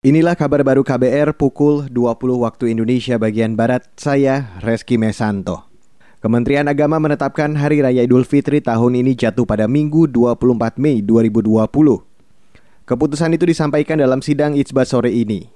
Inilah kabar baru KBR pukul 20 waktu Indonesia bagian Barat. Saya Reski Mesanto. Kementerian Agama menetapkan Hari Raya Idul Fitri tahun ini jatuh pada Minggu 24 Mei 2020. Keputusan itu disampaikan dalam sidang Ijbat sore ini.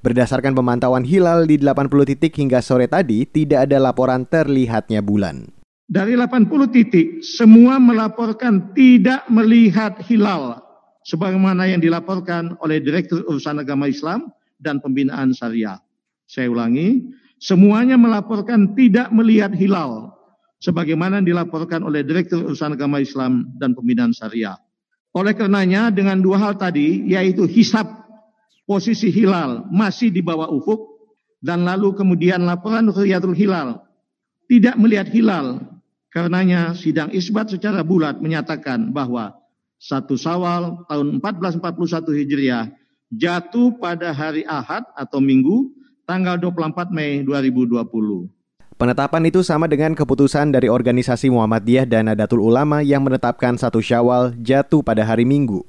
Berdasarkan pemantauan hilal di 80 titik hingga sore tadi, tidak ada laporan terlihatnya bulan. Dari 80 titik, semua melaporkan tidak melihat hilal sebagaimana yang dilaporkan oleh Direktur Urusan Agama Islam dan Pembinaan Syariah. Saya ulangi, semuanya melaporkan tidak melihat hilal sebagaimana dilaporkan oleh Direktur Urusan Agama Islam dan Pembinaan Syariah. Oleh karenanya dengan dua hal tadi yaitu hisap posisi hilal masih di bawah ufuk dan lalu kemudian laporan Ruyatul Hilal tidak melihat hilal karenanya sidang isbat secara bulat menyatakan bahwa satu Sawal tahun 1441 Hijriah jatuh pada hari Ahad atau Minggu tanggal 24 Mei 2020. Penetapan itu sama dengan keputusan dari organisasi Muhammadiyah dan Nadatul Ulama yang menetapkan satu Syawal jatuh pada hari Minggu.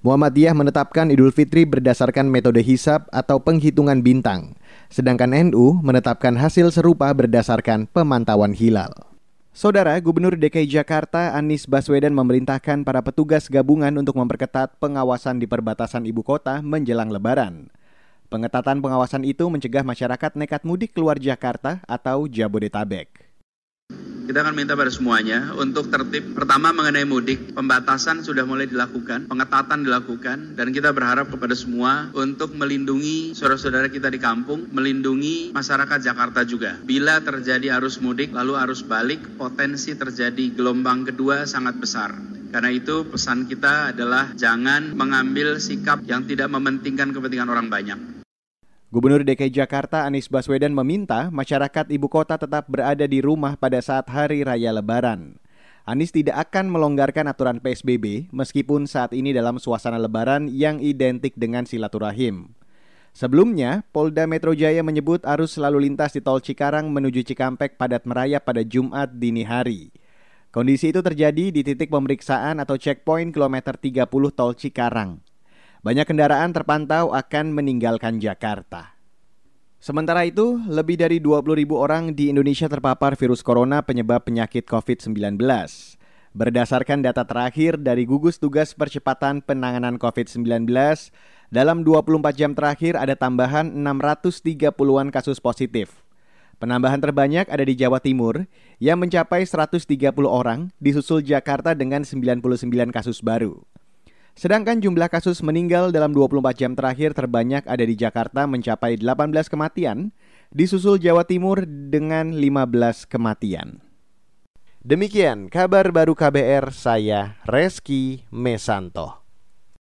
Muhammadiyah menetapkan Idul Fitri berdasarkan metode hisab atau penghitungan bintang, sedangkan NU menetapkan hasil serupa berdasarkan pemantauan hilal. Saudara Gubernur DKI Jakarta Anies Baswedan memerintahkan para petugas gabungan untuk memperketat pengawasan di perbatasan ibu kota menjelang lebaran. Pengetatan pengawasan itu mencegah masyarakat nekat mudik keluar Jakarta atau Jabodetabek. Kita akan minta pada semuanya untuk tertib. Pertama mengenai mudik, pembatasan sudah mulai dilakukan, pengetatan dilakukan, dan kita berharap kepada semua untuk melindungi saudara-saudara kita di kampung, melindungi masyarakat Jakarta juga. Bila terjadi arus mudik, lalu arus balik, potensi terjadi gelombang kedua sangat besar. Karena itu pesan kita adalah jangan mengambil sikap yang tidak mementingkan kepentingan orang banyak. Gubernur DKI Jakarta Anies Baswedan meminta masyarakat ibu kota tetap berada di rumah pada saat hari raya Lebaran. Anies tidak akan melonggarkan aturan PSBB meskipun saat ini dalam suasana Lebaran yang identik dengan silaturahim. Sebelumnya, Polda Metro Jaya menyebut arus lalu lintas di tol Cikarang menuju Cikampek padat merayap pada Jumat dini hari. Kondisi itu terjadi di titik pemeriksaan atau checkpoint kilometer 30 tol Cikarang. Banyak kendaraan terpantau akan meninggalkan Jakarta. Sementara itu, lebih dari 20 ribu orang di Indonesia terpapar virus corona penyebab penyakit COVID-19. Berdasarkan data terakhir dari gugus tugas percepatan penanganan COVID-19, dalam 24 jam terakhir ada tambahan 630-an kasus positif. Penambahan terbanyak ada di Jawa Timur yang mencapai 130 orang, disusul Jakarta dengan 99 kasus baru. Sedangkan jumlah kasus meninggal dalam 24 jam terakhir terbanyak ada di Jakarta mencapai 18 kematian, disusul Jawa Timur dengan 15 kematian. Demikian kabar baru KBR saya Reski Mesanto.